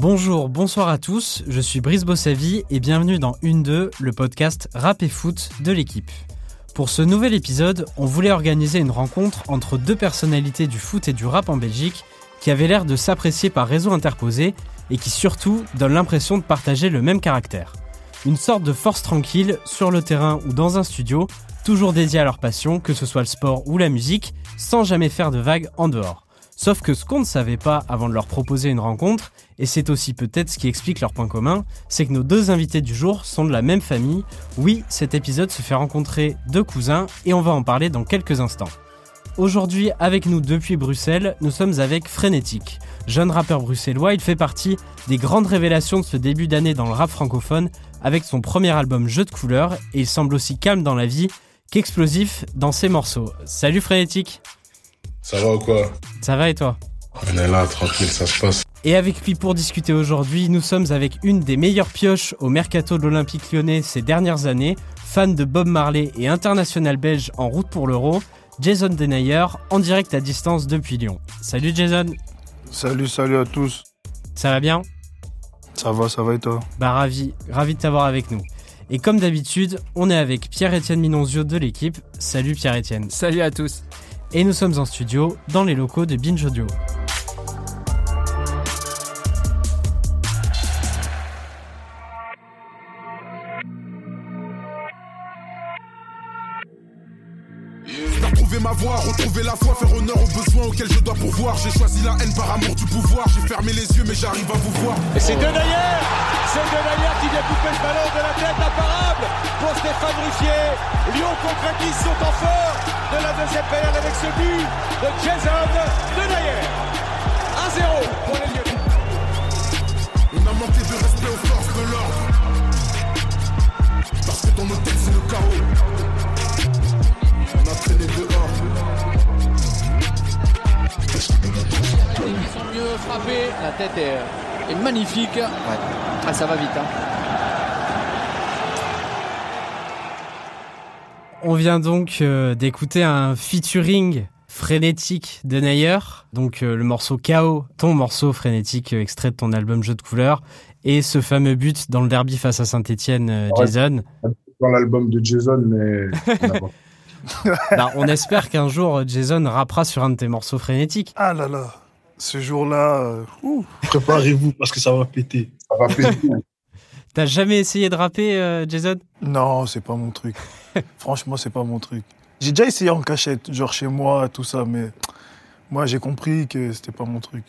Bonjour, bonsoir à tous, je suis Brice Bossavi et bienvenue dans Une 2, le podcast Rap et Foot de l'équipe. Pour ce nouvel épisode, on voulait organiser une rencontre entre deux personnalités du foot et du rap en Belgique qui avaient l'air de s'apprécier par réseau interposé et qui surtout donnent l'impression de partager le même caractère. Une sorte de force tranquille sur le terrain ou dans un studio, toujours dédié à leur passion, que ce soit le sport ou la musique, sans jamais faire de vagues en dehors. Sauf que ce qu'on ne savait pas avant de leur proposer une rencontre, et c'est aussi peut-être ce qui explique leur point commun, c'est que nos deux invités du jour sont de la même famille. Oui, cet épisode se fait rencontrer deux cousins, et on va en parler dans quelques instants. Aujourd'hui, avec nous depuis Bruxelles, nous sommes avec Frénétique. Jeune rappeur bruxellois, il fait partie des grandes révélations de ce début d'année dans le rap francophone, avec son premier album Jeu de couleurs, et il semble aussi calme dans la vie qu'explosif dans ses morceaux. Salut Frénétique Ça va ou quoi Ça va et toi On est là, tranquille, ça se passe. Et avec lui pour discuter aujourd'hui, nous sommes avec une des meilleures pioches au mercato de l'Olympique lyonnais ces dernières années, fan de Bob Marley et international belge en route pour l'Euro, Jason Denayer, en direct à distance depuis Lyon. Salut Jason Salut, salut à tous. Ça va bien Ça va, ça va et toi Bah ravi, ravi de t'avoir avec nous. Et comme d'habitude, on est avec Pierre-Étienne Minonzio de l'équipe. Salut Pierre-Étienne. Salut à tous. Et nous sommes en studio dans les locaux de Binge Audio. Retrouver ma voix, retrouver la foi, faire honneur aux besoins auxquels je dois pourvoir. J'ai choisi la haine par amour du pouvoir. J'ai fermé les yeux, mais j'arrive à vous voir. Et c'est Denayer C'est Denayer qui vient couper le ballon de la tête imparable pour Stéphane Ruffier. Lyon concrétise son temps fort de la deuxième période avec ce but de Jason Denayer. 1-0 pour les Lyonnais. On a manqué de respect aux forces de l'ordre. Parce que dans nos têtes, c'est le chaos. On a traîné dehors. Ils sont mieux frappés. La tête est, est magnifique. Ah, ça va vite. Hein. On vient donc euh, d'écouter un featuring frénétique de Nayer, donc euh, le morceau KO, ton morceau frénétique euh, extrait de ton album Jeu de couleurs, et ce fameux but dans le derby face à Saint-Etienne. Jason. Dans l'album de Jason, mais. Bah, on espère qu'un jour Jason rappera sur un de tes morceaux frénétiques. Ah là là, ce jour-là, euh, Préparez-vous parce que ça va péter. ça va péter. T'as jamais essayé de rapper, euh, Jason? Non, c'est pas mon truc. Franchement, c'est pas mon truc. J'ai déjà essayé en cachette, genre chez moi, tout ça, mais moi j'ai compris que c'était pas mon truc.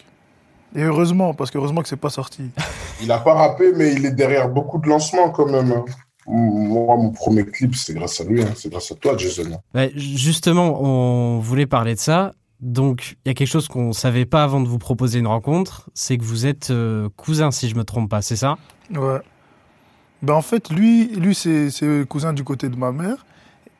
Et heureusement, parce que heureusement que c'est pas sorti. Il a pas rappé, mais il est derrière beaucoup de lancements quand même. hein. Moi, mon premier clip, c'est grâce à lui. hein. C'est grâce à toi, Jason. Bah, Justement, on voulait parler de ça. Donc, il y a quelque chose qu'on savait pas avant de vous proposer une rencontre, c'est que vous êtes euh, cousins, si je me trompe pas, c'est ça? Ouais. Ben en fait, lui, lui c'est cousin du côté de ma mère,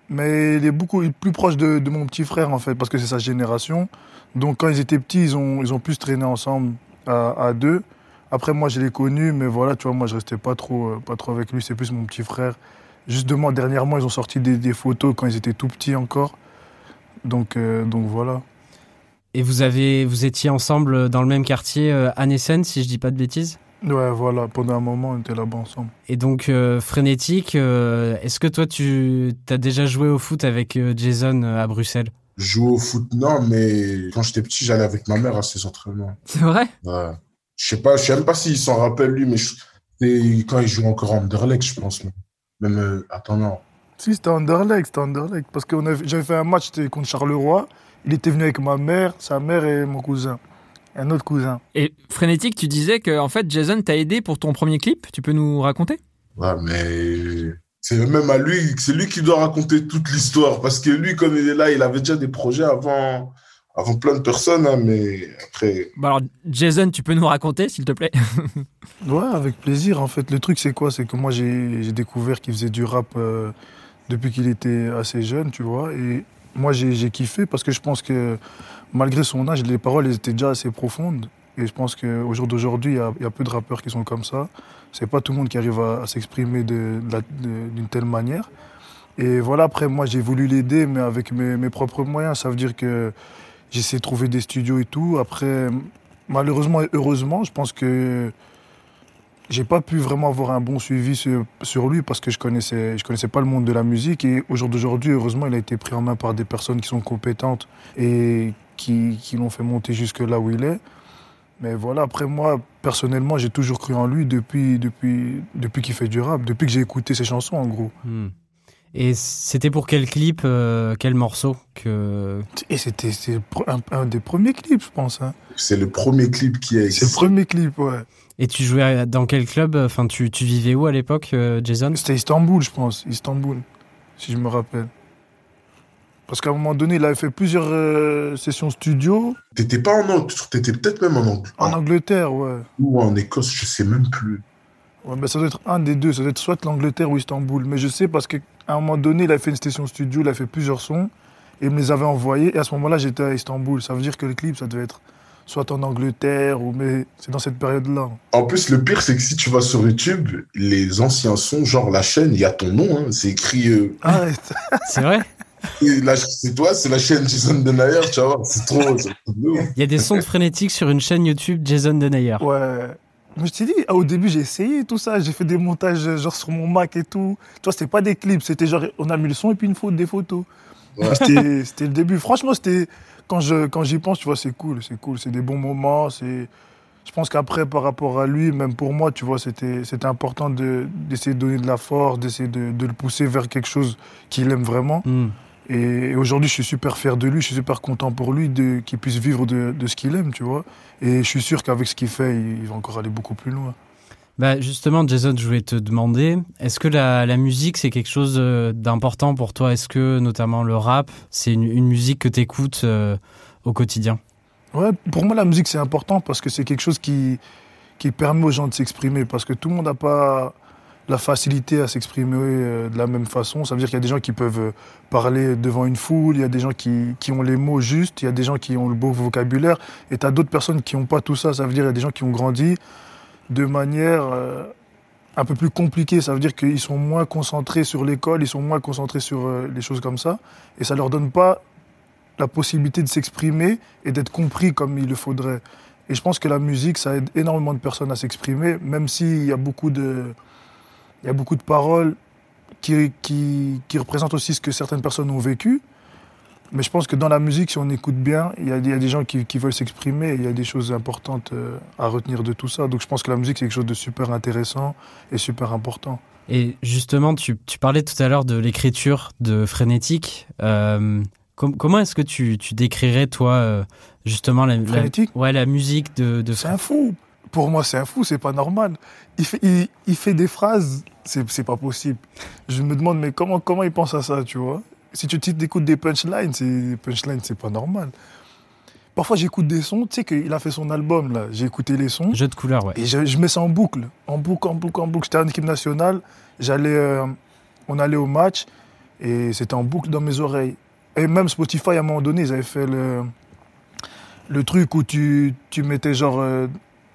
mais il est beaucoup plus proche de, mon petit frère, en fait, parce que c'est sa génération. Donc, quand ils étaient petits, ils ont, ils ont plus traîné ensemble à, deux. Après, moi, je l'ai connu, mais voilà, tu vois, moi, je restais pas trop, euh, pas trop avec lui, c'est plus mon petit frère. Justement, dernièrement, ils ont sorti des, des photos quand ils étaient tout petits encore. Donc, euh, donc voilà. Et vous avez, vous étiez ensemble dans le même quartier euh, à Nessen, si je dis pas de bêtises? Ouais, voilà, pendant un moment, on était là-bas ensemble. Et donc, euh, Frénétique, euh, est-ce que toi, tu as déjà joué au foot avec euh, Jason à Bruxelles? Jouer au foot, non, mais quand j'étais petit, j'allais avec ma mère à ses entraînements. C'est vrai? Ouais. Je sais pas, je sais même pas s'il s'en rappelle, lui, mais je- quand il jouait encore en Anderlecht, je pense. Même, même euh, attends, non. Si, c'était Anderlecht, c'était Anderlecht. Parce que j'avais fait un match c'était contre Charleroi. Il était venu avec ma mère, sa mère et mon cousin. Un autre cousin. Et Frénétique, tu disais que en fait Jason t'a aidé pour ton premier clip. Tu peux nous raconter? Ouais, mais c'est même à lui, c'est lui qui doit raconter toute l'histoire. Parce que lui, comme il est là, il avait déjà des projets avant, avant plein de personnes, hein, mais après, Bah alors Jason, tu peux nous raconter s'il te plaît? Ouais, avec plaisir. En fait, le truc, c'est quoi? C'est que moi, j'ai j'ai découvert qu'il faisait du rap euh, depuis qu'il était assez jeune, tu vois. Et moi, j'ai j'ai kiffé parce que je pense que malgré son âge, les paroles étaient déjà assez profondes. Et je pense qu'au jour d'aujourd'hui, il y a, peu de rappeurs qui sont comme ça. C'est pas tout le monde qui arrive à, s'exprimer d'une telle manière. Et voilà, après, moi, j'ai voulu l'aider, mais avec mes, propres moyens. Ça veut dire que j'essaie de trouver des studios et tout. Après, malheureusement et heureusement, je pense que j'ai pas pu vraiment avoir un bon suivi sur, sur, lui parce que je connaissais, je connaissais pas le monde de la musique. Et au jour d'aujourd'hui, heureusement, il a été pris en main par des personnes qui sont compétentes et qui, qui l'ont fait monter jusque là où il est. Mais voilà, après moi, personnellement, j'ai toujours cru en lui depuis, depuis, depuis qu'il fait du rap, depuis que j'ai écouté ses chansons, en gros. Hmm. Et c'était pour quel clip, euh, quel morceau que... Et c'était un, un, des premiers clips, je pense. Hein. C'est le premier clip qui est. C'est le premier clip, ouais. Et tu jouais dans quel club Enfin, tu, tu vivais où à l'époque, euh, Jason? C'était Istanbul, je pense. Istanbul, si je me rappelle. Parce qu'à un moment donné, il avait fait plusieurs euh, sessions studio. T'étais pas en Angleterre, t'étais peut-être même en Angleterre. En Angleterre, ouais. Ou en Écosse, je sais même plus. Ouais, mais ça doit être un des deux, ça doit être soit l'Angleterre ou Istanbul. Mais je sais parce qu'à un moment donné, il a fait une session studio, il a fait plusieurs sons, et il me les avait envoyés. Et à ce moment-là, j'étais à Istanbul. Ça veut dire que le clip, ça devait être soit en Angleterre, ou mais c'est dans cette période-là. En plus, le pire, c'est que si tu vas sur YouTube, les anciens sons, genre la chaîne, il y a ton nom, hein, c'est écrit. Euh... Arrête. c'est vrai? C'est toi, c'est la chaîne Jason Denayer, tu vois, c'est trop. Il y a des sons frénétiques sur une chaîne YouTube Jason Denayer. Ouais. Mais je t'ai dit, au début, j'ai essayé tout ça. J'ai fait des montages genre sur mon Mac et tout. Tu vois, c'était pas des clips. C'était genre, on a mis le son et puis une faute, des photos. Ouais. C'était le début. Franchement, c'était quand je quand j'y pense, tu vois, c'est cool, c'est cool. C'est des bons moments. C'est je pense qu'après, par rapport à lui, même pour moi, tu vois, c'était important d'essayer de, donner de la force, d'essayer de, de, le pousser vers quelque chose qu'il aime vraiment. Mm. Et, aujourd'hui, je suis super fier de lui, je suis super content pour lui qu'il puisse vivre de, de ce qu'il aime, tu vois. Et je suis sûr qu'avec ce qu'il fait, il va encore aller beaucoup plus loin. Bah justement, Jason, je voulais te demander, est-ce que la, la musique, c'est quelque chose euh, d'important pour toi? Est-ce que, notamment le rap, c'est une, une, musique que tu écoutes euh, au quotidien? Ouais, pour moi, la musique, c'est important parce que c'est quelque chose qui, qui permet aux gens de s'exprimer. Parce que tout le monde n'a pas la facilité à s'exprimer euh, de la même façon. Ça veut dire qu'il y a des gens qui peuvent parler devant une foule, il y a des gens qui, qui ont les mots justes, il y a des gens qui ont le beau vocabulaire, et tu as d'autres personnes qui n'ont pas tout ça. Ça veut dire qu'il y a des gens qui ont grandi de manière euh, un peu plus compliquée. Ça veut dire qu'ils sont moins concentrés sur l'école, ils sont moins concentrés sur euh, les choses comme ça, et ça leur donne pas la possibilité de s'exprimer et d'être compris comme il le faudrait. Et je pense que la musique, ça aide énormément de personnes à s'exprimer, même s'il y a beaucoup de il y a beaucoup de paroles qui, qui, qui, représentent aussi ce que certaines personnes ont vécu. Mais je pense que dans la musique, si on écoute bien, il y a, il y a des gens qui, qui veulent s'exprimer il y a des choses importantes euh, à retenir de tout ça. Donc je pense que la musique, c'est quelque chose de super intéressant et super important. Et justement, tu, tu parlais tout à l'heure de l'écriture de Frénétique. Euh, com comment est-ce que tu, tu, décrirais, toi, euh, justement, la, la, ouais, la musique de, de... C'est un fou pour moi, c'est un fou, c'est pas normal. Il fait, il, il fait des phrases, c'est pas possible. Je me demande, mais comment, comment il pense à ça, tu vois? Si tu écoutes des punchlines, c'est punchlines, c'est pas normal. Parfois, j'écoute des sons, tu sais qu'il a fait son album, là. J'ai écouté les sons. Jeu de couleur, ouais. Et je, je, mets ça en boucle, en boucle, en boucle, en boucle. J'étais en équipe nationale, j'allais, euh, on allait au match, et c'était en boucle dans mes oreilles. Et même Spotify, à un moment donné, ils avaient fait le, le truc où tu, tu mettais genre. Euh,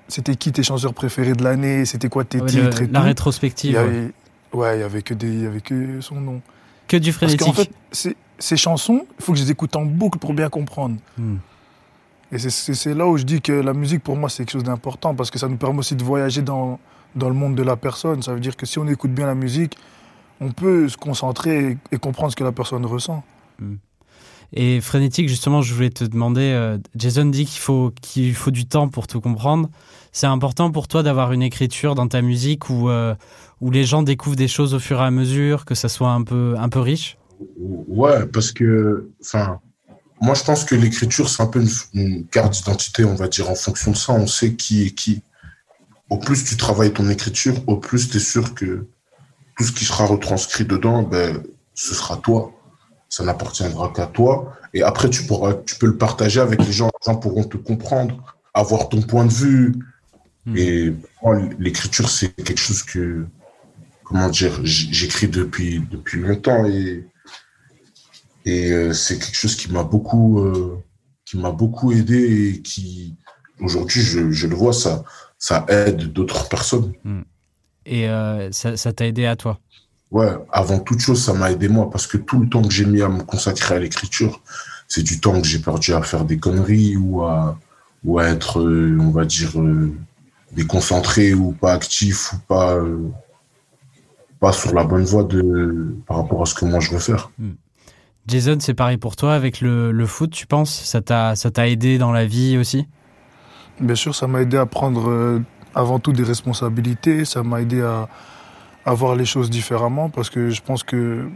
c'était qui tes chanteurs préférés de l'année, c'était quoi tes ouais, titres le, et La tout? rétrospective. Il y avait, ouais, il y avait que des, il y avait que son nom. Que du frénétique. Parce qu'en fait, ces, ces chansons, il faut que je les écoute en boucle pour bien comprendre. Hmm. Et c'est là où je dis que la musique, pour moi, c'est quelque chose d'important parce que ça nous permet aussi de voyager dans, dans le monde de la personne. Ça veut dire que si on écoute bien la musique, on peut se concentrer et, et comprendre ce que la personne ressent. Hmm. Et frénétique, justement, je voulais te demander, euh, Jason dit qu'il faut, faut du temps pour tout comprendre. C'est important pour toi d'avoir une écriture dans ta musique où, euh, où les gens découvrent des choses au fur et à mesure, que ça soit un peu, un peu riche? Ouais, parce que, moi je pense que l'écriture, c'est un peu une, une carte d'identité, on va dire. En fonction de ça, on sait qui est qui. Au plus tu travailles ton écriture, au plus tu es sûr que tout ce qui sera retranscrit dedans, ben, ce sera toi ça n'appartiendra qu'à toi. Et après, tu, pourras, tu peux le partager avec les gens. Les gens pourront te comprendre, avoir ton point de vue. Mmh. Et l'écriture, c'est quelque chose que, comment dire, j'écris depuis, depuis longtemps. Et, et euh, c'est quelque chose qui m'a beaucoup, euh, qui m'a beaucoup aidé et qui, aujourd'hui, je, je, le vois, ça, ça aide d'autres personnes. Mmh. Et euh, ça t'a aidé à toi? Ouais, avant toute chose, ça m'a aidé moi parce que tout le temps que j'ai mis à me consacrer à l'écriture, c'est du temps que j'ai perdu à faire des conneries ou à, ou à être, euh, on va dire, euh, déconcentré ou pas actif ou pas, euh, pas sur la bonne voie de, par rapport à ce que moi je veux faire. Jason, c'est pareil pour toi avec le, le foot, tu penses? Ça t'a ça t'a aidé dans la vie aussi? Bien sûr, ça m'a aidé à prendre avant tout des responsabilités, ça m'a aidé à, à voir les choses différemment parce que je pense que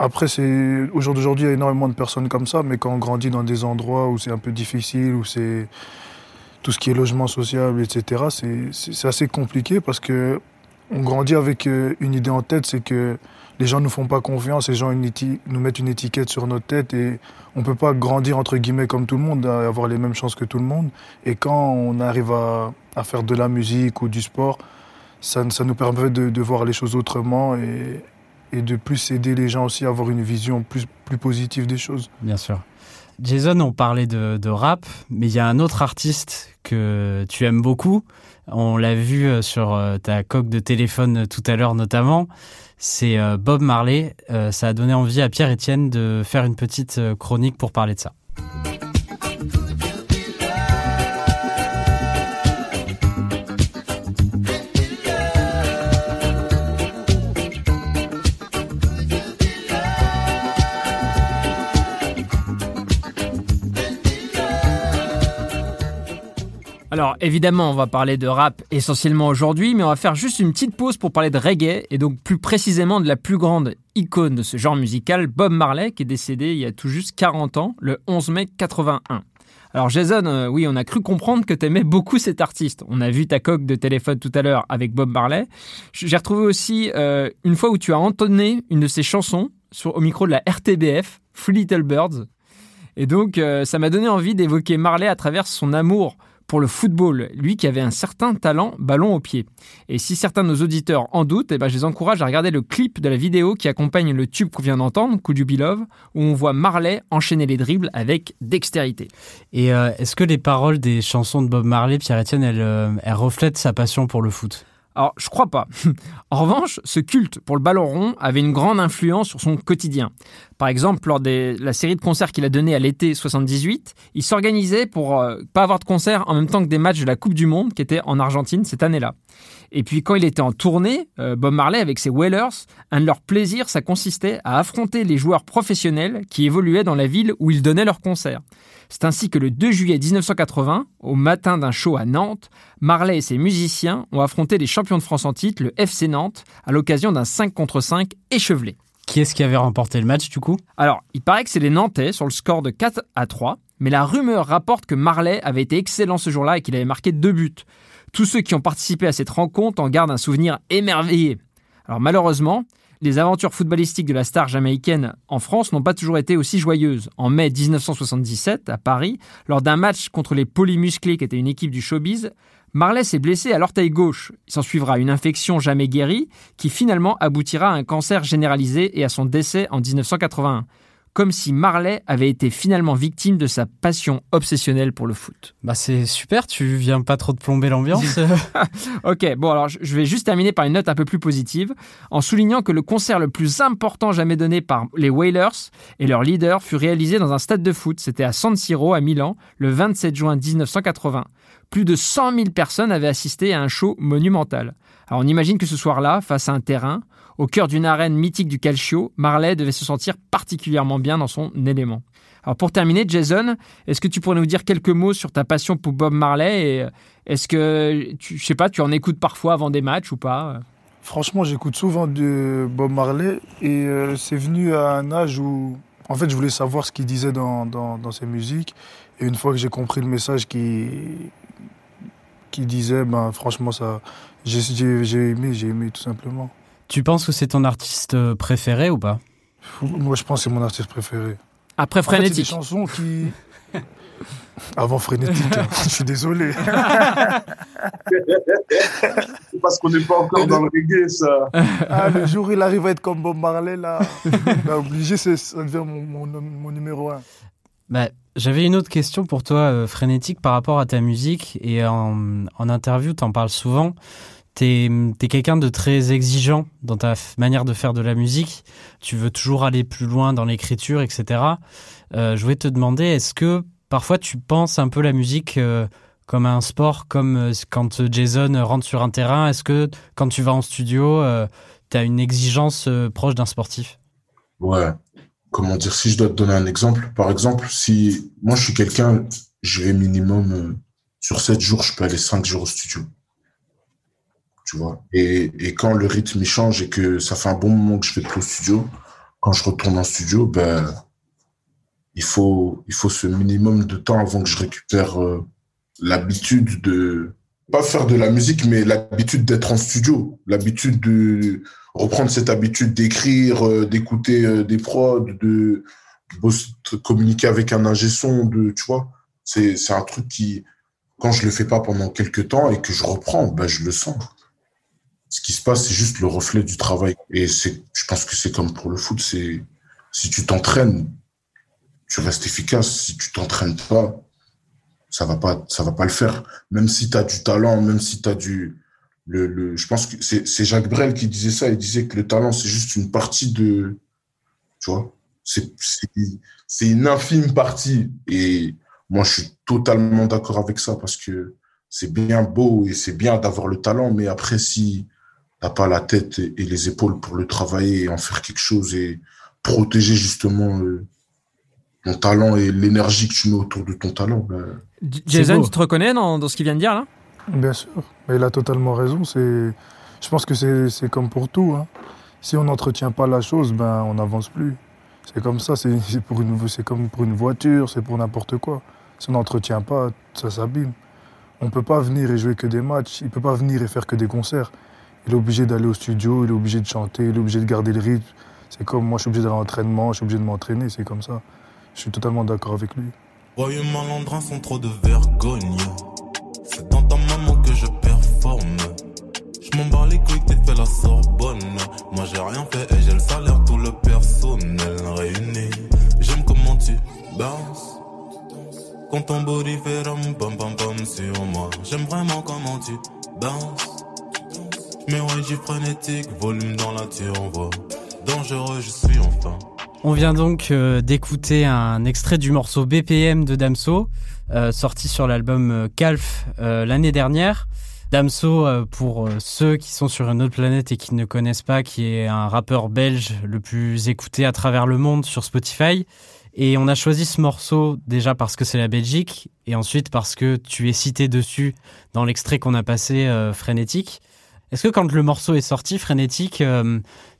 après, c'est au jour d'aujourd'hui, il y a énormément de personnes comme ça, mais quand on grandit dans des endroits où c'est un peu difficile, où c'est tout ce qui est logement social, etc., c'est- assez compliqué parce que on grandit avec euh, une idée en tête, c'est que les gens nous font pas confiance, les gens nous mettent une étiquette sur notre tête et on peut pas grandir entre guillemets comme tout le monde, avoir les mêmes chances que tout le monde. Et quand on arrive à, à faire de la musique ou du sport, ça, nous permet de, voir les choses autrement et, de plus aider les gens aussi à avoir une vision plus, positive des choses. Bien sûr. Jason, on parlait de, de rap, mais il y a un autre artiste que tu aimes beaucoup. On l'a vu euh, sur euh, ta coque de téléphone euh, tout à l'heure notamment. C'est Bob Marley. Ça a donné envie à Pierre-Etienne de faire une petite chronique pour parler de ça. Alors évidemment, on va parler de rap essentiellement aujourd'hui, mais on va faire juste une petite pause pour parler de reggae, et donc plus précisément de la plus grande icône de ce genre musical, Bob Marley, qui est décédé il y a tout juste 40 ans, le 11 mai 81. Alors Jason, euh, oui, on a cru comprendre que t'aimais beaucoup cet artiste. On a vu ta coque de téléphone tout à l'heure avec Bob Marley. J'ai retrouvé aussi euh, une fois où tu as entonné une de ses chansons sur, au micro de la RTBF, Free Little Birds. Et donc, euh, ça m'a donné envie d'évoquer Marley à travers son amour pour le football, lui qui avait un certain talent ballon au pied. Et si certains de nos auditeurs en doutent, eh ben, je les encourage à regarder le clip de la vidéo qui accompagne le tube qu'on vient d'entendre, Coup du Love, où on voit Marley enchaîner les dribbles avec dextérité. Et euh, est-ce que les paroles des chansons de Bob Marley, Pierre-Etienne, elles, euh, elles reflètent sa passion pour le foot? Alors, je crois pas. en revanche, ce culte pour le ballon rond avait une grande influence sur son quotidien. Par exemple, lors de la série de concerts qu'il a donné à l'été 78, il s'organisait pour euh, pas avoir de concert en même temps que des matchs de la Coupe du Monde qui étaient en Argentine cette année-là. Et puis quand il était en tournée, euh, Bob Marley avec ses Wailers, un de leurs plaisirs, ça consistait à affronter les joueurs professionnels qui évoluaient dans la ville où ils donnaient leurs concerts. C'est ainsi que le 2 juillet 1980, au matin d'un show à Nantes, Marley et ses musiciens ont affronté les champions de France en titre, le FC Nantes, à l'occasion d'un 5 contre 5 échevelé. Qui est-ce qui avait remporté le match du coup? Alors, il paraît que c'est les Nantais sur le score de 4 à 3, mais la rumeur rapporte que Marley avait été excellent ce jour-là et qu'il avait marqué deux buts. Tous ceux qui ont participé à cette rencontre en gardent un souvenir émerveillé. Alors malheureusement, les aventures footballistiques de la star jamaïcaine en France n'ont pas toujours été aussi joyeuses. En mai 1977, à Paris, lors d'un match contre les Polymusclés, qui était une équipe du showbiz, Marley s'est blessé à l'orteil gauche. Il s'en suivra une infection jamais guérie, qui finalement aboutira à un cancer généralisé et à son décès en 1981. Comme si Marley avait été finalement victime de sa passion obsessionnelle pour le foot. Bah c'est super, tu viens pas trop de plomber l'ambiance Ok, bon alors je vais juste terminer par une note un peu plus positive, en soulignant que le concert le plus important jamais donné par les Whalers et leur leader fut réalisé dans un stade de foot. C'était à San Siro, à Milan, le 27 juin 1980. Plus de 100 000 personnes avaient assisté à un show monumental. Alors on imagine que ce soir-là, face à un terrain, au cœur d'une arène mythique du calcio, Marley devait se sentir particulièrement bien dans son élément. Alors pour terminer, Jason, est-ce que tu pourrais nous dire quelques mots sur ta passion pour Bob Marley et est-ce que, tu, je sais pas, tu en écoutes parfois avant des matchs ou pas? Franchement, j'écoute souvent de Bob Marley et euh, c'est venu à un âge où, en fait, je voulais savoir ce qu'il disait dans, ses musiques. Et une fois que j'ai compris le message qu'il qui disait, ben franchement, ça, j'ai aimé, j'ai aimé tout simplement. Tu penses que c'est ton artiste préféré ou pas? Moi, je pense que c'est mon artiste préféré. Après Frénétique. En fait, des chansons qui. Avant Frénétique, hein. je suis désolé. c'est parce qu'on n'est pas encore dans le reggae, ça. Ah, le jour où il arrive à être comme Bob Marley, là, bah, obligé, ça devient mon, mon, mon numéro un. Bah, J'avais une autre question pour toi, euh, Frénétique, par rapport à ta musique. Et en, en interview, tu en parles souvent. Tu es, quelqu'un de très exigeant dans ta manière de faire de la musique. Tu veux toujours aller plus loin dans l'écriture, etc. Euh, je voulais te demander, est-ce que parfois tu penses un peu la musique euh, comme un sport, comme euh, quand Jason rentre sur un terrain Est-ce que quand tu vas en studio, tu as une exigence proche d'un sportif? Ouais. Comment dire Si je dois te donner un exemple, par exemple, si moi je suis quelqu'un, je vais minimum sur 7 jours, je peux aller 5 jours au studio. Tu vois et, et quand le rythme change et que ça fait un bon moment que je fais plus au studio, quand je retourne en studio, ben il faut, il faut ce minimum de temps avant que je récupère euh, l'habitude de, pas faire de la musique, mais l'habitude d'être en studio, l'habitude de reprendre cette habitude d'écrire, euh, d'écouter euh, des prods, de, de, communiquer avec un ingé son, de, tu vois. C'est, un truc qui, quand je le fais pas pendant quelques temps et que je reprends, ben, je le sens. Ce qui se passe, c'est juste le reflet du travail. Et je pense que c'est comme pour le foot, c'est, si tu t'entraînes, tu restes efficace. Si tu t'entraînes pas, ça va pas, ça va pas le faire. Même si tu as du talent, même si tu as du, le, le, je pense que c'est Jacques Brel qui disait ça. Il disait que le talent, c'est juste une partie de, tu vois, c'est une infime partie. Et moi, je suis totalement d'accord avec ça parce que c'est bien beau et c'est bien d'avoir le talent, mais après, si t'as pas la tête et les épaules pour le travailler et en faire quelque chose et protéger justement euh, ton talent et l'énergie que tu mets autour de ton talent. Ben, Jason, tu te reconnais dans, dans ce qu'il vient de dire là? Bien sûr, il a totalement raison. C'est, je pense que c'est comme pour tout. Hein. Si on n'entretient pas la chose, ben on n'avance plus. C'est comme ça, c'est pour une, c'est comme pour une voiture, c'est pour n'importe quoi. Si on n'entretient pas, ça s'abîme. On ne peut pas venir et jouer que des matchs. Il ne peut pas venir et faire que des concerts. Il est obligé d'aller au studio, il est obligé de chanter, il est obligé de garder le rythme. C'est comme moi, je suis obligé d'aller à l'entraînement, je suis obligé de m'entraîner, c'est comme ça. Je suis totalement d'accord avec lui. Voyez malandrins sont trop de vergogne. C'est dans ta maman que je performe. Je m'en bats les couilles, t'es fait la sorbonne. Moi j'ai rien fait et j'ai le salaire, tout le personnel réuni. J'aime comment tu bounces. Quand ton body fait ram pam pam pam sur moi. J'aime vraiment comment tu bounces. On vient donc euh, d'écouter un extrait du morceau BPM de Damso, euh, sorti sur l'album euh, Calf l'année dernière. Damso, pour ceux qui sont sur une autre planète et qui ne connaissent pas, qui est un rappeur belge le plus écouté à travers le monde sur Spotify. Et on a choisi ce morceau déjà parce que c'est la Belgique et ensuite parce que tu es cité dessus dans l'extrait qu'on a passé Frénétique. Est-ce que quand le morceau est sorti, Frénétique,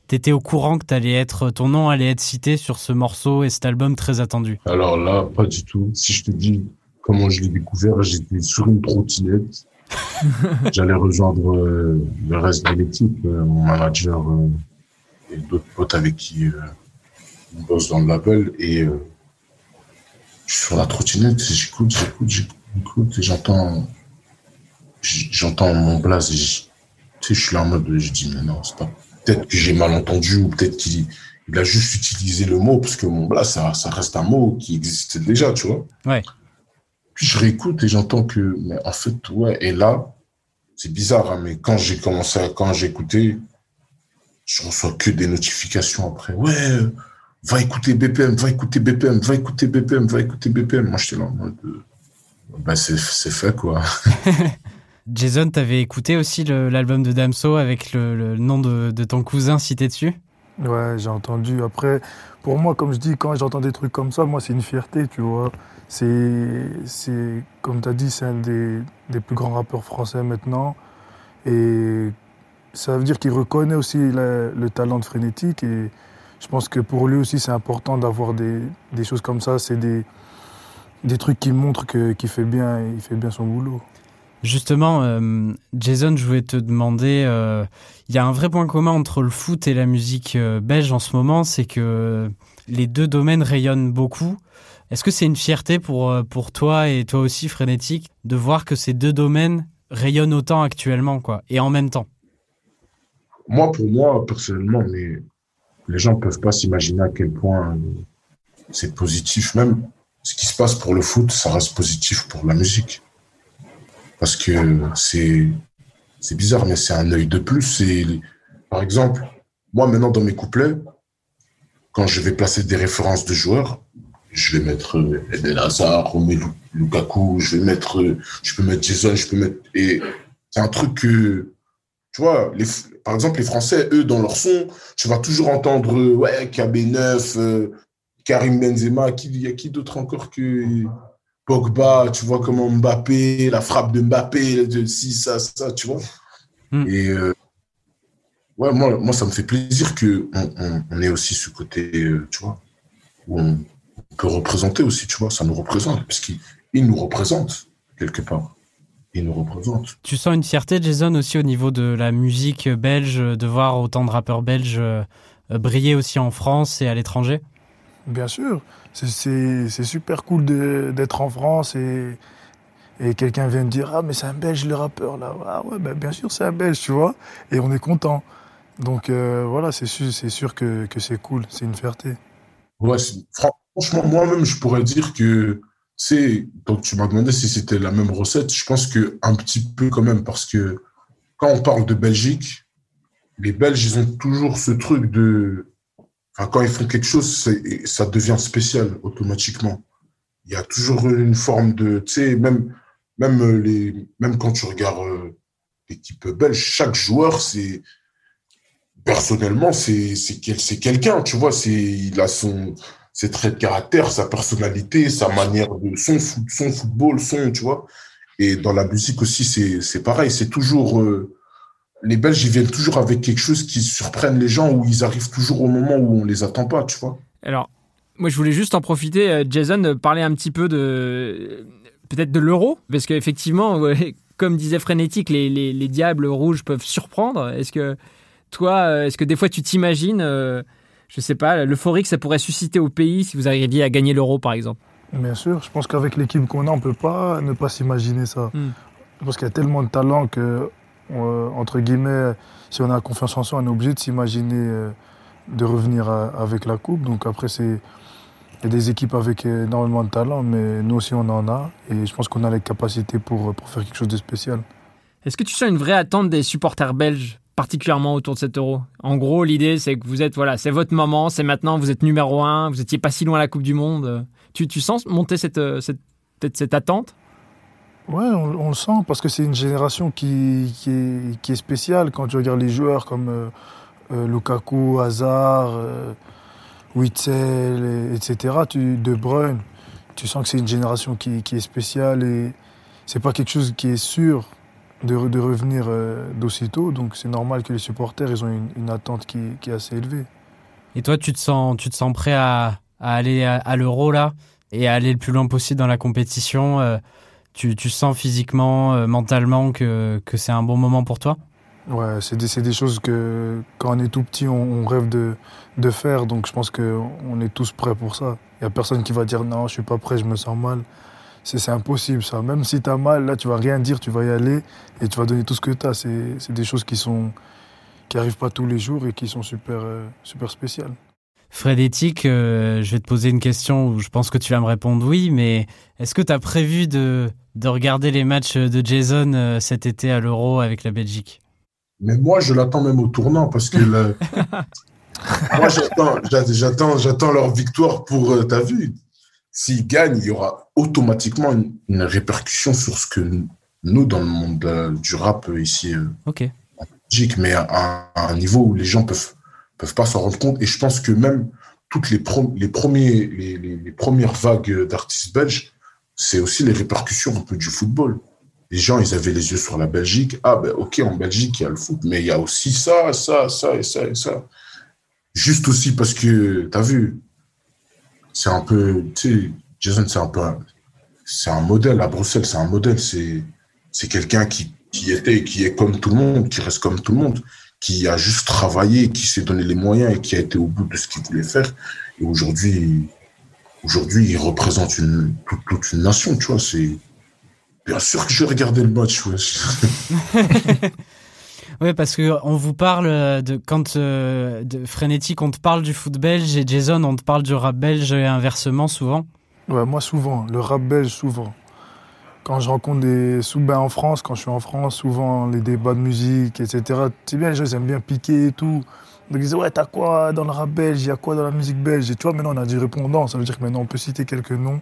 T'étais au courant que t'allais être, ton nom allait être cité sur ce morceau et cet album très attendu? Alors là, pas du tout. Si je te dis comment je l'ai découvert, j'étais sur une trottinette. J'allais rejoindre euh, le reste de l'équipe, euh, mon manager euh, et d'autres potes avec qui on bosse dans le label. Et je suis sur la trottinette, j'écoute, j'écoute, j'écoute, et j'entends, j'entends mon blaze. Tu sais, je suis là en mode, je dis, mais non, c'est pas peut-être que j'ai mal entendu ou peut-être qu'il a juste utilisé le mot parce que bon, là, ça, ça reste un mot qui existait déjà, tu vois. Ouais. Puis je réécoute et j'entends que, mais en fait, ouais, et là, c'est bizarre, hein, mais quand j'ai commencé à, quand j'ai écouté, je reçois que des notifications après. Ouais, va écouter BPM, va écouter BPM, va écouter BPM, va écouter BPM. Moi, j'étais là en mode, euh, bah, c'est fait, quoi. Jason, t'avais écouté aussi l'album de Damso avec le, nom de, ton cousin cité dessus? Ouais, j'ai entendu. Après, pour moi, comme je dis, quand j'entends des trucs comme ça, moi, c'est une fierté, tu vois. C'est, comme tu as dit, c'est un des, plus grands rappeurs français maintenant. Et ça veut dire qu'il reconnaît aussi le talent de Frénétique. Et je pense que pour lui aussi, c'est important d'avoir des, choses comme ça. C'est des, des trucs qui montrent qu'il fait bien, fait bien son boulot. Justement, euh, Jason, je voulais te demander, euh, il y a un vrai point commun entre le foot et la musique euh, belge en ce moment, c'est que les deux domaines rayonnent beaucoup. Est-ce que c'est une fierté pour, toi et toi aussi, Frénétique, de voir que ces deux domaines rayonnent autant actuellement, quoi, et en même temps? Moi, pour moi, personnellement, mais les gens ne peuvent pas s'imaginer à quel point c'est positif. Même ce qui se passe pour le foot, ça reste positif pour la musique parce que c'est bizarre, mais c'est un œil de plus. par exemple, moi maintenant dans mes couplets, quand je vais placer des références de joueurs, je vais mettre euh, Eden Hazard, Romelu Lukaku, je vais mettre, euh, je peux mettre Jason, je peux mettre. Et c'est un truc que, tu vois, les, par exemple, les Français, eux, dans leur son, tu vas toujours entendre, euh, ouais, KB9, Karim Benzema, il y a qui d'autre encore que Pogba, tu vois comment Mbappé, la frappe de Mbappé, de ci, ça, ça, tu vois. Hmm. Et ouais, moi, moi, ça me fait plaisir qu'on on, on ait aussi ce côté, tu vois, où on, peut représenter aussi, tu vois, ça nous représente, parce qu'il nous représente quelque part. Il nous représente. Tu sens une fierté, Jason, aussi au niveau de la musique belge, de voir autant de rappeurs belges euh, briller aussi en France et à l'étranger? Bien sûr, c'est super cool d'être en France et, quelqu'un vient de dire Ah, mais c'est un belge le rappeur là. Ah ouais, ben, bien sûr, c'est un belge, tu vois, et on est content. Donc euh, voilà, c'est sûr, sûr que, c'est cool, c'est une fierté. Ouais, franchement, moi-même, je pourrais dire que, c'est donc tu m'as demandé si c'était la même recette. Je pense que un petit peu quand même, parce que quand on parle de Belgique, les Belges, ils ont toujours ce truc de, quand ils font quelque chose, ça devient spécial automatiquement. Il y a toujours une forme de, tu sais, même, même les, même quand tu regardes euh, l'équipe belge, chaque joueur, c'est, personnellement, c'est quelqu'un, tu vois, il a son ses traits de caractère, sa personnalité, sa manière de son son football, son, tu vois. Et dans la musique aussi, c'est pareil, c'est toujours euh, les Belges, ils viennent toujours avec quelque chose qui surprenne les gens ou ils arrivent toujours au moment où on les attend pas, tu vois. Alors, moi, je voulais juste en profiter, euh, Jason, de parler un petit peu de peut-être de l'euro, parce qu'effectivement, comme disait Frénétique, les, les, les diables rouges peuvent surprendre. Est-ce que toi, euh, est-ce que des fois tu t'imagines, euh, je sais pas, l'euphorie que ça pourrait susciter au pays si vous arriviez à gagner l'euro, par exemple? Bien sûr, je pense qu'avec l'équipe qu'on a, on peut pas ne pas s'imaginer ça. Hmm. Parce qu'il y a tellement de talent que, euh, entre guillemets, si on a confiance en soi, on est obligé de s'imaginer de revenir avec la coupe. Donc après, c'est il y a des équipes avec énormément de talent, mais nous aussi on en a. Et je pense qu'on a les capacités pour, pour faire quelque chose de spécial. Est-ce que tu sens une vraie attente des supporters belges particulièrement autour de cet euro? En gros, l'idée, c'est que vous êtes, voilà, c'est votre moment, c'est maintenant, vous êtes numéro un, vous étiez pas si loin à la Coupe du Monde. Tu, tu sens monter cette, cette, cette attente? Ouais, on, le sent parce que c'est une génération qui, qui, est, spéciale. Quand tu regardes les joueurs comme euh, euh, Lukaku, Hazard, euh, Witzel, etc., De Bruyne, tu sens que c'est une génération qui, qui est spéciale et c'est pas quelque chose qui est sûr de, de revenir euh, d'aussitôt. Donc c'est normal que les supporters ils ont une, attente qui, est assez élevée. Et toi, tu te sens, tu te sens prêt à, à aller à, l'euro là et à aller le plus loin possible dans la compétition euh, tu, sens physiquement, euh, mentalement que, que c'est un bon moment pour toi? Ouais, c'est des, des, choses que quand on est tout petit, on, rêve de, de, faire. Donc je pense qu'on est tous prêts pour ça. Il n'y a personne qui va dire non, je suis pas prêt, je me sens mal c'est impossible ça. Même si tu as mal, là, tu vas rien dire, tu vas y aller et tu vas donner tout ce que tu as. C'est des choses qui sont qui arrivent pas tous les jours et qui sont super, euh, super spéciales. Fred Éthique, euh, je vais te poser une question où je pense que tu vas me répondre oui, mais est-ce que tu as prévu de, de, regarder les matchs de Jason euh, cet été à l'Euro avec la Belgique? Mais moi, je l'attends même au tournant parce que moi, j'attends leur victoire pour. T'as vu s'il gagne, il y aura automatiquement une, répercussion sur ce que nous, dans le monde euh, du rap euh, ici, euh, ok en Belgique, mais à, un niveau où les gens peuvent peuvent pas s'en rendre compte. Et je pense que même toutes les, premières vagues d'artistes belges, c'est aussi les répercussions un peu du football. Les gens, ils avaient les yeux sur la Belgique. Ah ben ok, en Belgique, il y a le foot, mais il y a aussi ça, ça, ça et ça et ça. Juste aussi parce que, tu as vu, c'est un peu, tu sais, Jason, c'est un peu, c'est un modèle à Bruxelles, c'est un modèle, c'est, c'est quelqu'un qui, qui était, qui est comme tout le monde, qui reste comme tout le monde, qui a juste travaillé, qui s'est donné les moyens et qui a été au bout de ce qu'il voulait faire. Et aujourd'hui, aujourd'hui, il représente une, toute, une nation, tu vois, c'est, bien sûr que je vais regarder le match, ouais. Oui, parce que on vous parle de quand euh, de Frénétique, on te parle du foot belge et Jason, on te parle du rap belge et inversement souvent. Ouais, moi souvent, le rap belge souvent. Quand je rencontre des sous ben en France, quand je suis en France, souvent les débats de musique, etc. Tu sais bien, les gens ils aiment bien piquer et tout. Donc ils disent ouais t'as quoi dans le rap belge, il y a quoi dans la musique belge? Et tu vois maintenant on a du répondant, ça veut dire que maintenant on peut citer quelques noms.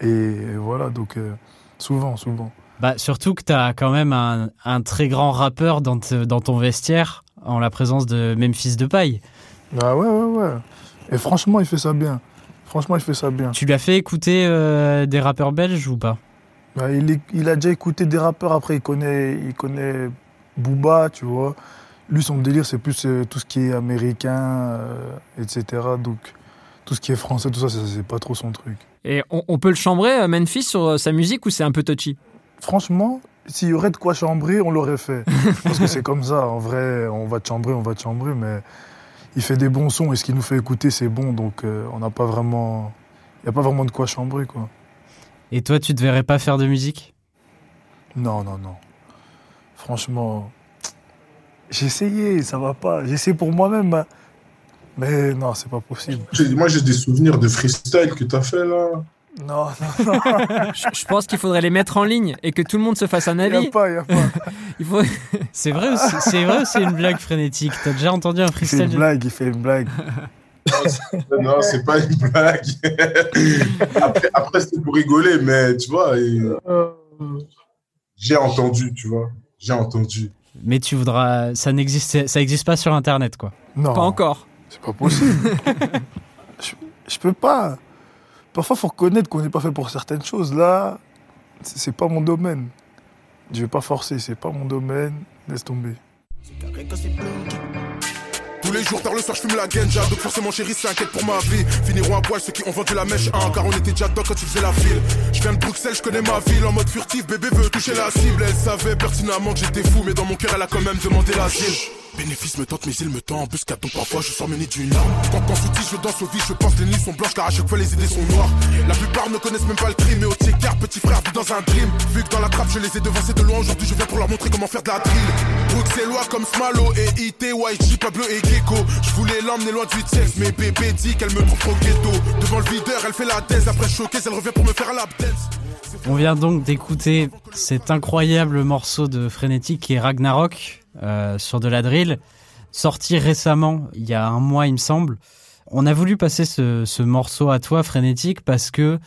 Et voilà, donc euh, souvent, souvent. Bah, surtout que tu as quand même un, un, très grand rappeur dans, te, dans ton vestiaire en la présence de Memphis de Paille. Ah ouais, ouais, ouais. Et franchement, il fait ça bien. Franchement, il fait ça bien. Tu lui as fait écouter euh, des rappeurs belges ou pas? Bah, il, il, a déjà écouté des rappeurs, après il connaît, il connaît Booba, tu vois. Lui, son délire, c'est plus euh, tout ce qui est américain, euh, etc. Donc, tout ce qui est français, tout ça, c'est pas trop son truc. Et on, on peut le chambrer, Memphis, sur sa musique ou c'est un peu touchy? Franchement, s'il y aurait de quoi chambrer, on l'aurait fait. Parce que c'est comme ça, en vrai, on va te chambrer, on va te chambrer, mais il fait des bons sons et ce qu'il nous fait écouter, c'est bon, donc euh, on n'a pas vraiment. Il n'y a pas vraiment de quoi chambrer, quoi. Et toi, tu ne te verrais pas faire de musique? Non, non, non. Franchement, j'ai essayé, ça va pas. J'ai essayé pour moi-même, hein. mais non, c'est pas possible. Moi, j'ai des souvenirs de freestyle que tu as fait là. Non, non, non. je, pense qu'il faudrait les mettre en ligne et que tout le monde se fasse un avis. Il n'y a pas, il n'y a pas. il faut... C'est vrai ou c'est vrai c'est une blague frénétique T'as déjà entendu un freestyle Il fait une blague, il fait une blague. non, c'est pas une blague. après, après c'est pour rigoler, mais tu vois, j'ai entendu, tu vois, j'ai entendu. Mais tu voudras, ça n'existe, ça n'existe pas sur Internet, quoi. Non. Pas encore. C'est pas possible. je, je peux pas. Parfois, il faut reconnaître qu'on n'est pas fait pour certaines choses. Là, c'est pas mon domaine. Je vais pas forcer, c'est pas mon domaine. Laisse tomber. Tous les jours, tard le soir, je fume la genja. Donc forcément, chérie, s'inquiète pour ma vie. Finiront à poil ceux qui ont vendu la mèche 1. Car on était déjà quand tu faisais la file. Je viens de Bruxelles, je connais ma ville. En mode furtif, bébé veut toucher la cible. Elle savait pertinemment que j'étais fou. Mais dans mon cœur, elle a quand même demandé l'asile. Bénéfice me tente, mais il me tend en buscade. Donc parfois, je sors muni d'une larme. Quand on soutient, je danse au vide. Je pense les nuits sont blanches car à chaque fois, les idées sont noires. La plupart ne connaissent même pas le crime. Mais au car petit frère vit dans un dream. Vu que dans la trappe, je les ai devancés de loin. Aujourd'hui, je viens pour leur montrer comment faire de la drill. Bruxellois comme Smalo et IT, YG, Pablo et Gecko. Je voulais l'emmener loin du sexe, mais bébé dit qu'elle me trouve trop ghetto. Devant le videur, elle fait la thèse. Après choquée, elle revient pour me faire lap dance. On vient donc d'écouter cet incroyable morceau de Frénétique qui est Ragnarok sur de la drill, sorti récemment, il y a un mois il me semble. On a voulu passer ce, ce morceau à toi, Frénétique, parce que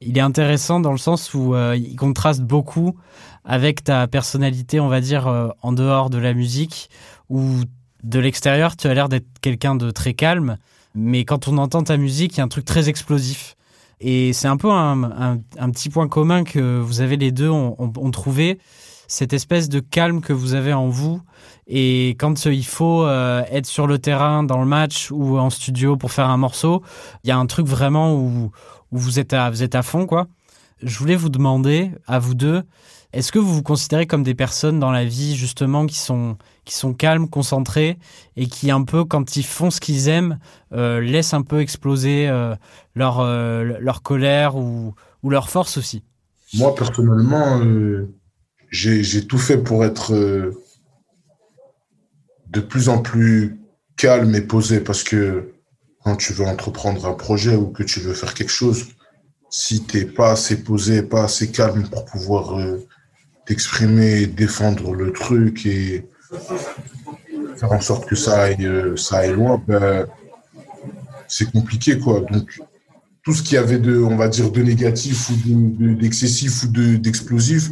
il est intéressant dans le sens où euh, il contraste beaucoup avec ta personnalité, on va dire, euh, en dehors de la musique, où de l'extérieur, tu as l'air d'être quelqu'un de très calme, mais quand on entend ta musique, il y a un truc très explosif. Et c'est un peu un, petit point commun que vous avez les deux, ont on, on trouvé cette espèce de calme que vous avez en vous. Et quand il faut euh, être sur le terrain, dans le match ou en studio pour faire un morceau, il y a un truc vraiment où, où vous, êtes à, vous êtes à fond, quoi. Je voulais vous demander, à vous deux, est-ce que vous vous considérez comme des personnes dans la vie, justement, qui sont, qui sont calmes, concentrées et qui, un peu, quand ils font ce qu'ils aiment, euh, laissent un peu exploser euh, leur, euh, leur colère ou, ou leur force aussi? Moi, personnellement, euh, j'ai tout fait pour être euh, de plus en plus calme et posé parce que quand tu veux entreprendre un projet ou que tu veux faire quelque chose, si tu n'es pas assez posé, pas assez calme pour pouvoir euh, t'exprimer, défendre le truc et faire en sorte que ça aille, euh, ça aille loin, ben, c'est compliqué. quoi. Donc, tout ce qu'il y avait de, on va dire, de négatif ou d'excessif de, ou d'explosif,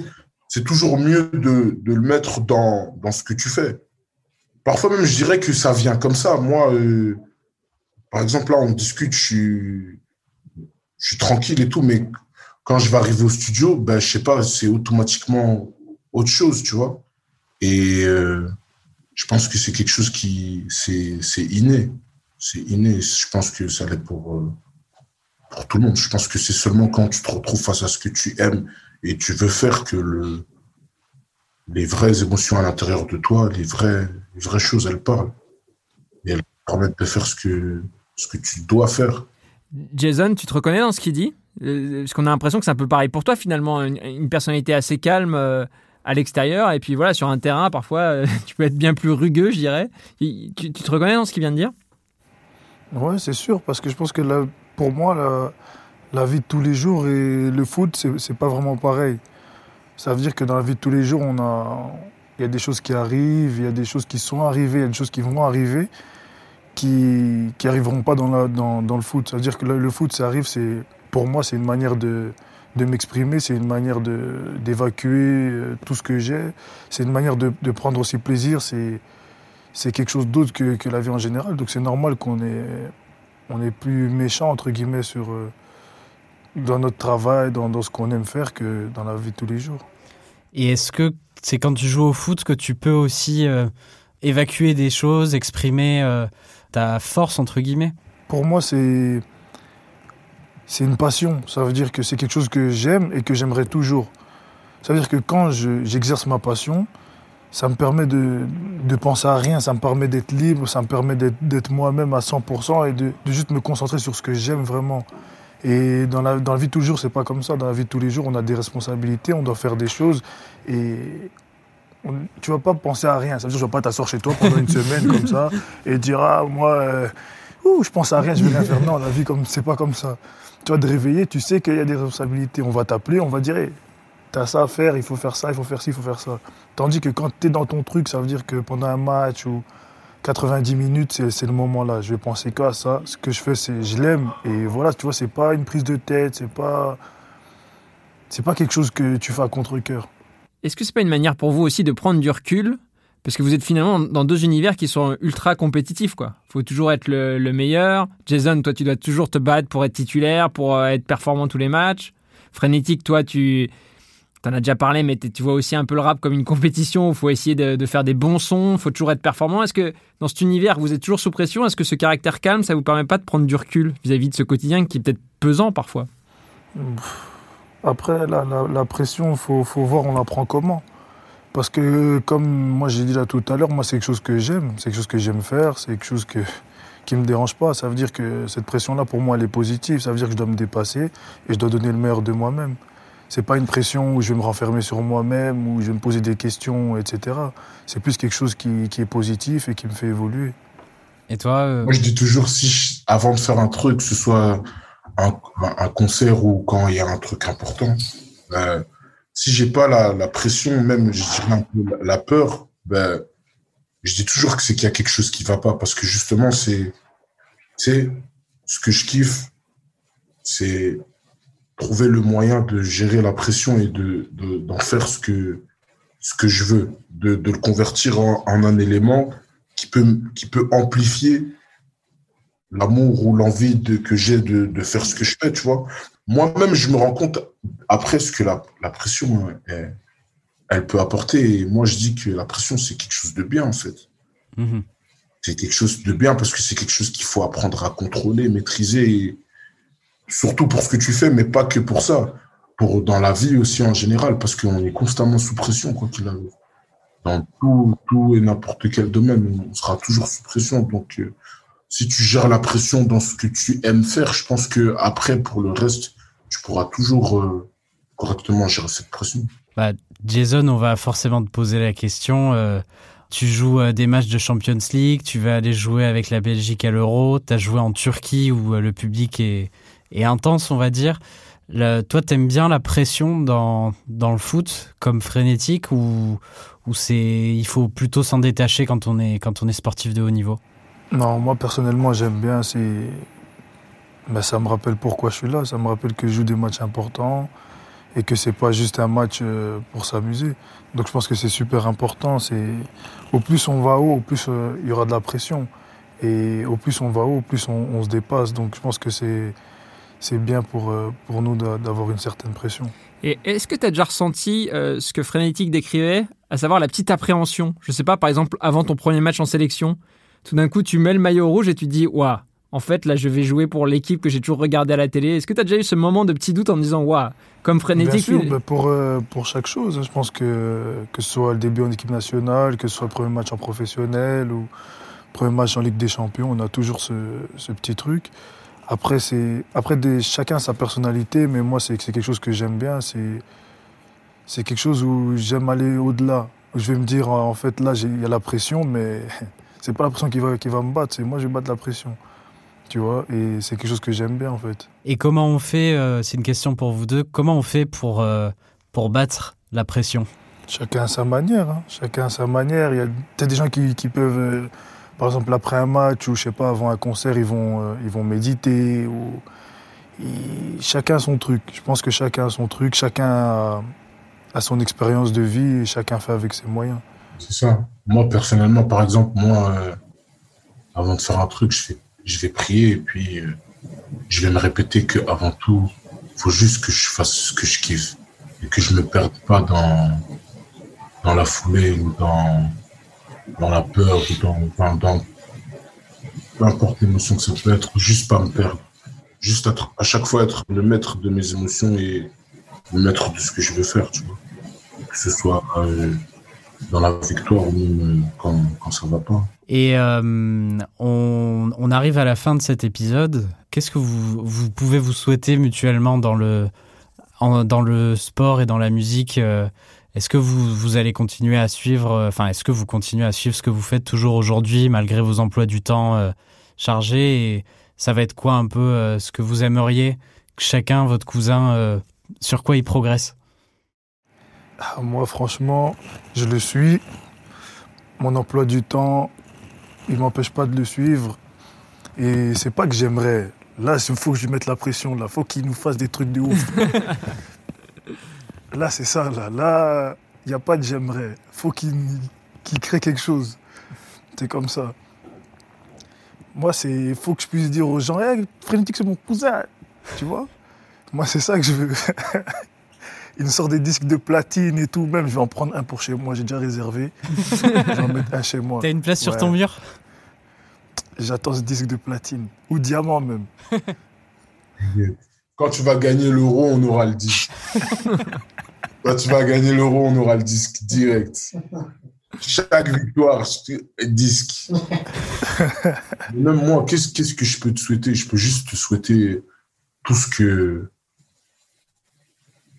c'est toujours mieux de, de, le mettre dans, dans ce que tu fais. Parfois même, je dirais que ça vient comme ça. Moi, euh, par exemple, là, on discute, je suis, je tranquille et tout, mais quand je vais arriver au studio, ben, je sais pas, c'est automatiquement autre chose, tu vois. Et euh, je pense que c'est quelque chose qui, c'est inné. C'est inné. Je pense que ça l'est pour, euh, pour tout le monde. Je pense que c'est seulement quand tu te retrouves face à ce que tu aimes et tu veux faire que le, les vraies émotions à l'intérieur de toi, les vraies, les vraies choses, elles parlent. Et elles permettent de faire ce que, ce que tu dois faire. Jason, tu te reconnais dans ce qu'il dit? Parce qu'on a l'impression que c'est un peu pareil pour toi finalement, une, une personnalité assez calme euh, à l'extérieur, et puis voilà, sur un terrain, parfois, euh, tu peux être bien plus rugueux, je dirais. Tu, tu te reconnais dans ce qu'il vient de dire? Ouais, c'est sûr, parce que je pense que là, pour moi, la, la vie de tous les jours et le foot, c'est pas vraiment pareil. Ça veut dire que dans la vie de tous les jours, il y a des choses qui arrivent, il y a des choses qui sont arrivées, il y a des choses qui vont arriver, qui qui arriveront pas dans, le foot. Ça veut dire que le, foot, ça arrive, c'est pour moi, c'est une manière de, m'exprimer, c'est une manière d'évacuer euh, tout ce que j'ai, c'est une manière de, prendre aussi plaisir, c'est, quelque chose d'autre que, que la vie en général. Donc c'est normal qu'on est, on est plus méchant, entre guillemets, sur, euh, dans notre travail, dans, dans ce qu'on aime faire que dans la vie de tous les jours. Et est-ce que c'est quand tu joues au foot que tu peux aussi euh, évacuer des choses, exprimer euh, ta force, entre guillemets? Pour moi, c'est, c'est une passion. Ça veut dire que c'est quelque chose que j'aime et que j'aimerais toujours. Ça veut dire que quand je- j'exerce ma passion, ça me permet de, de penser à rien, ça me permet d'être libre, ça me permet d'être, d'être moi-même à 100% et de, de juste me concentrer sur ce que j'aime vraiment. Et dans la, dans la vie de tous les jours, c'est pas comme ça. Dans la vie de tous les jours, on a des responsabilités, on doit faire des choses et on- tu vas pas penser à rien. Ça veut dire que tu vas pas t'asseoir chez toi pendant une semaine comme ça et dire ah moi euh, ouh, je pense à rien, je vais rien faire. Non, la vie comme c'est pas comme ça. Tu vas te réveiller, tu sais qu'il y a des responsabilités. On va t'appeler, on va dire hey, t'as ça à faire, il faut faire ça, il faut faire ci, il faut faire ça. Tandis que quand tu es dans ton truc, ça veut dire que pendant un match ou 90 minutes, c'est le moment là. Je vais penser qu'à ça. Ce que je fais, c'est je l'aime et voilà, tu vois, c'est pas une prise de tête, c'est pas c'est pas quelque chose que tu fais à contre-cœur. Est-ce que c'est pas une manière pour vous aussi de prendre du recul? Parce que vous êtes finalement dans deux univers qui sont ultra compétitifs, quoi. Faut toujours être le, le meilleur. Jason, toi, tu dois toujours te battre pour être titulaire, pour euh, être performant tous les matchs. Frénétique, toi, tu t'en as déjà parlé, mais tu vois aussi un peu le rap comme une compétition où il faut essayer de, faire des bons sons, faut toujours être performant. Est-ce que dans cet univers, vous êtes toujours sous pression? Est-ce que ce caractère calme, ça vous permet pas de prendre du recul vis-à-vis de ce quotidien qui est peut-être pesant parfois? Après, la, pression, il faut, faut voir on la prend comment. Parce que, comme moi j'ai dit là tout à l'heure, moi c'est quelque chose que j'aime, c'est quelque chose que j'aime faire, c'est quelque chose que, qui me dérange pas. Ça veut dire que cette pression-là, pour moi, elle est positive. Ça veut dire que je dois me dépasser et je dois donner le meilleur de moi-même. C'est pas une pression où je vais me renfermer sur moi-même, où je vais me poser des questions, etc. C'est plus quelque chose qui, qui est positif et qui me fait évoluer. Et toi euh, Moi, je dis toujours, si je- avant de faire un truc, que ce soit un, un concert ou quand il y a un truc important, euh, si j'ai pas la, la pression, même je dirais un peu la, peur, ben, je dis toujours que c'est qu'il y a quelque chose qui va pas parce que justement, c'est, c'est ce que je kiffe, c'est trouver le moyen de gérer la pression et de, de- d'en faire ce que, ce que je veux, de, de le convertir en, en un élément qui peut, qui peut amplifier l'amour ou l'envie de, que j'ai de, de faire ce que je fais, tu vois. Moi-même, je me rends compte après ce que la, la pression, euh, elle, elle peut apporter. Et moi, je dis que la pression, c'est quelque chose de bien, en fait. mhm. C'est quelque chose de bien parce que c'est quelque chose qu'il faut apprendre à contrôler, maîtriser, et surtout pour ce que tu fais, mais pas que pour ça. Pour, dans la vie aussi en général, parce qu'on est constamment sous pression, quoi qu'il arrive. Dans tout, et n'importe quel domaine, on sera toujours sous pression. Donc, euh, si tu gères la pression dans ce que tu aimes faire, je pense que après, pour le reste, tu pourras toujours euh, correctement gérer cette pression. Bah, Jason, on va forcément te poser la question. euh, tu joues euh, des matchs de Champions League, tu vas aller jouer avec la Belgique à l'Euro, tu as joué en Turquie où le public est, est intense, on va dire. Le- toi, t'aimes bien la pression dans, dans le foot comme frénétique ou, ou c'est il faut plutôt s'en détacher quand on est quand on est sportif de haut niveau? Non, moi personnellement, j'aime bien. Ben, ça me rappelle pourquoi je suis là. Ça me rappelle que je joue des matchs importants et que c'est pas juste un match euh, pour s'amuser. Donc je pense que c'est super important. Au plus on va haut, au plus euh, il y aura de la pression. Et au plus on va haut, au plus on se dépasse. Donc je pense que c'est c'est bien pour, euh, pour nous d'a- d'avoir une certaine pression. Et est-ce que tu as déjà ressenti euh, ce que Frénétique décrivait, à savoir la petite appréhension? Je sais pas, par exemple, avant ton premier match en sélection, tout d'un coup, tu mets le maillot rouge et tu te dis Waouh, en fait, là, je vais jouer pour l'équipe que j'ai toujours regardée à la télé. Est-ce que tu as déjà eu ce moment de petit doute en te disant Waouh, comme Bien Frénétique sûr, il- ben, pour, euh, pour chaque chose. hein. Je pense que que ce soit le début en équipe nationale, que ce soit le premier match en professionnel ou le premier match en Ligue des Champions, on a toujours ce, ce petit truc. Après, c'est après des, chacun sa personnalité, mais moi, c'est c'est quelque chose que j'aime bien. C'est c'est quelque chose où j'aime aller au-delà. Où Je vais me dire, en fait, là, il y a la pression, mais c'est pas la pression qui va, qui va me battre, c'est moi, je vais battre la pression. Tu vois, et c'est quelque chose que j'aime bien, en fait. Et comment on fait euh, C'est une question pour vous deux. Comment on fait pour euh, pour battre la pression? Chacun à sa manière. hein. Chacun à sa manière. Il y a peut-être des gens qui, qui peuvent, euh, par exemple, après un match ou je sais pas, avant un concert, ils vont, euh, ils vont méditer. Ou... Chacun son truc. Je pense que chacun a son truc. Chacun a, a son expérience de vie et chacun fait avec ses moyens. C'est ça. Moi, personnellement, par exemple, moi, euh, avant de faire un truc, je, je vais prier et puis euh, je vais me répéter que avant tout, il faut juste que je fasse ce que je kiffe et que je me perde pas dans, dans la foulée ou dans, dans la peur ou dans, dans, dans- peu importe l'émotion que ça peut être, juste pas me perdre. Juste à chaque fois être le maître de mes émotions et le maître de ce que je veux faire, tu vois. Que ce soit euh, dans la victoire ou même euh, quand, quand ça va pas. Et euh, on, arrive à la fin de cet épisode. Qu'est-ce que vous, vous pouvez vous souhaiter mutuellement dans le, dans le sport et dans la musique Est-ce que vous, vous allez continuer à suivre, euh, enfin, est-ce que vous continuez à suivre ce que vous faites toujours aujourd'hui, malgré vos emplois du temps euh, chargés Et ça va être quoi un peu euh, ce que vous aimeriez que chacun, votre cousin, euh, sur quoi il progresse? Ah, Moi, franchement, je le suis. Mon emploi du temps, il m'empêche pas de le suivre. Et c'est pas que j'aimerais. Là, il faut que je lui mette la pression. Là, faut qu'il nous fasse des trucs de ouf. là, c'est ça. Là, là, il n'y a pas de j'aimerais. Faut qu'il qu'il crée quelque chose. C'est comme ça. Moi, c'est faut que je puisse dire aux gens, hey, Frénétique, c'est mon cousin. Tu vois? Moi, c'est ça que je veux. il nous sort des disques de platine et tout. Même, je vais en prendre un pour chez moi. J'ai déjà réservé. je vais en mettre un chez moi. T'as une place sur ton mur? J'attends ce disque de platine. Ou diamant même. Quand tu vas gagner l'euro, on aura le disque. Quand tu vas gagner l'euro, on aura le disque direct. Chaque victoire, disque. Même moi, qu'est-ce qu'est-ce que je peux te souhaiter? Je peux juste te souhaiter tout ce que.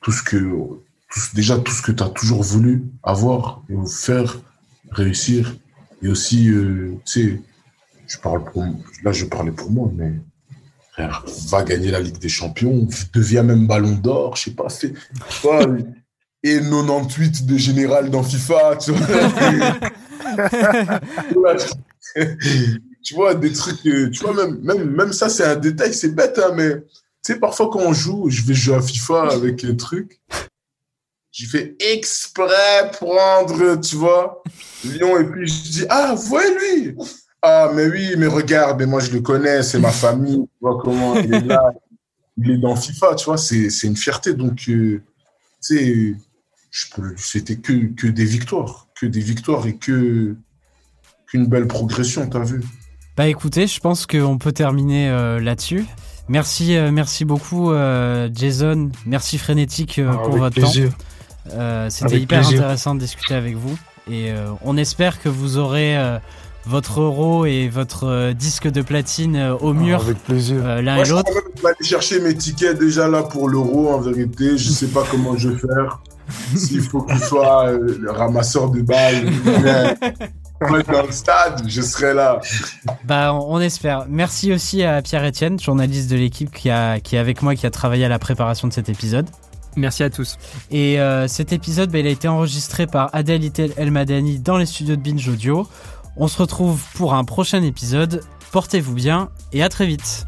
Tout ce que. tout déjà, tout ce que tu as toujours voulu avoir et faire, réussir. Et aussi, euh, tu sais, je parle pour, là, je parlais pour moi, mais va gagner la Ligue des Champions, devient même Ballon d'Or, je sais pas, vois, et 98 de général dans FIFA, tu vois. tu vois, des trucs, euh, tu vois, même, même, même ça, c'est un détail, c'est bête, hein, mais tu sais, parfois quand on joue, je vais jouer à FIFA avec un truc, j'ai fait exprès prendre, tu vois, Lyon, et puis je dis, ah, voyez lui Ah, mais oui, mais regarde, mais moi je le connais, c'est ma famille, tu vois comment il est là, il est dans FIFA, tu vois, c'est c'est une fierté, donc, euh, tu sais, je peux lui souhaiter que, que des victoires, que des victoires et que qu'une belle progression, t'as vu Bah écoutez, je pense qu'on peut terminer euh, là-dessus. Merci, euh, merci beaucoup euh, Jason, merci Frénétique euh, Ah, pour votre plaisir. temps. Euh, C'était Avec hyper plaisir. intéressant de discuter avec vous et euh, on espère que vous aurez euh, votre euro et votre euh, disque de platine euh, au mur Ah, Avec plaisir. euh, l'un Moi, et je l'autre. je vais aller chercher mes tickets déjà là pour l'euro, en vérité. Je sais pas comment je vais faire. S'il faut qu'il soit euh, le ramasseur de balles, dans le stade, je serai là. Bah on on espère. Merci aussi à Pierre-Etienne, journaliste de l'équipe qui, a, qui est avec moi, qui a travaillé à la préparation de cet épisode. Merci à tous. Et euh, cet épisode, bah, il a été enregistré par Adèle Itel El Madani dans les studios de Binge Audio. On se retrouve pour un prochain épisode. Portez-vous bien et à très vite.